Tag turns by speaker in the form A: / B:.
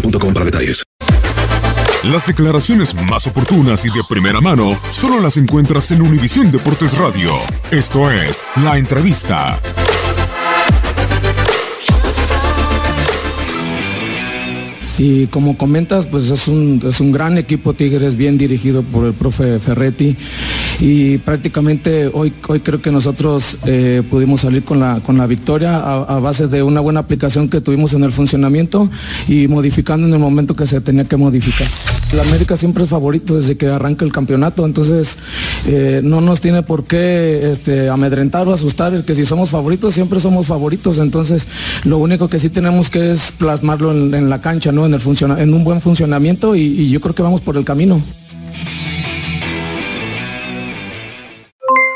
A: boostmobile.com para detalles.
B: Las declaraciones más oportunas y de primera mano solo las encuentras en Univisión Deportes Radio. Esto es La Entrevista.
C: Y como comentas, pues es un, es un gran equipo Tigres, bien dirigido por el profe Ferretti. Y prácticamente hoy, hoy creo que nosotros eh, pudimos salir con la, con la victoria a, base de una buena aplicación que tuvimos en el funcionamiento y modificando en el momento que se tenía que modificar. La América siempre es favorito desde que arranca el campeonato, entonces eh, no nos tiene por qué este, amedrentar o asustar, que si somos favoritos siempre somos favoritos, entonces lo único que sí tenemos que es plasmarlo en, la cancha, ¿no? en, el en un buen funcionamiento y yo creo que vamos por el camino.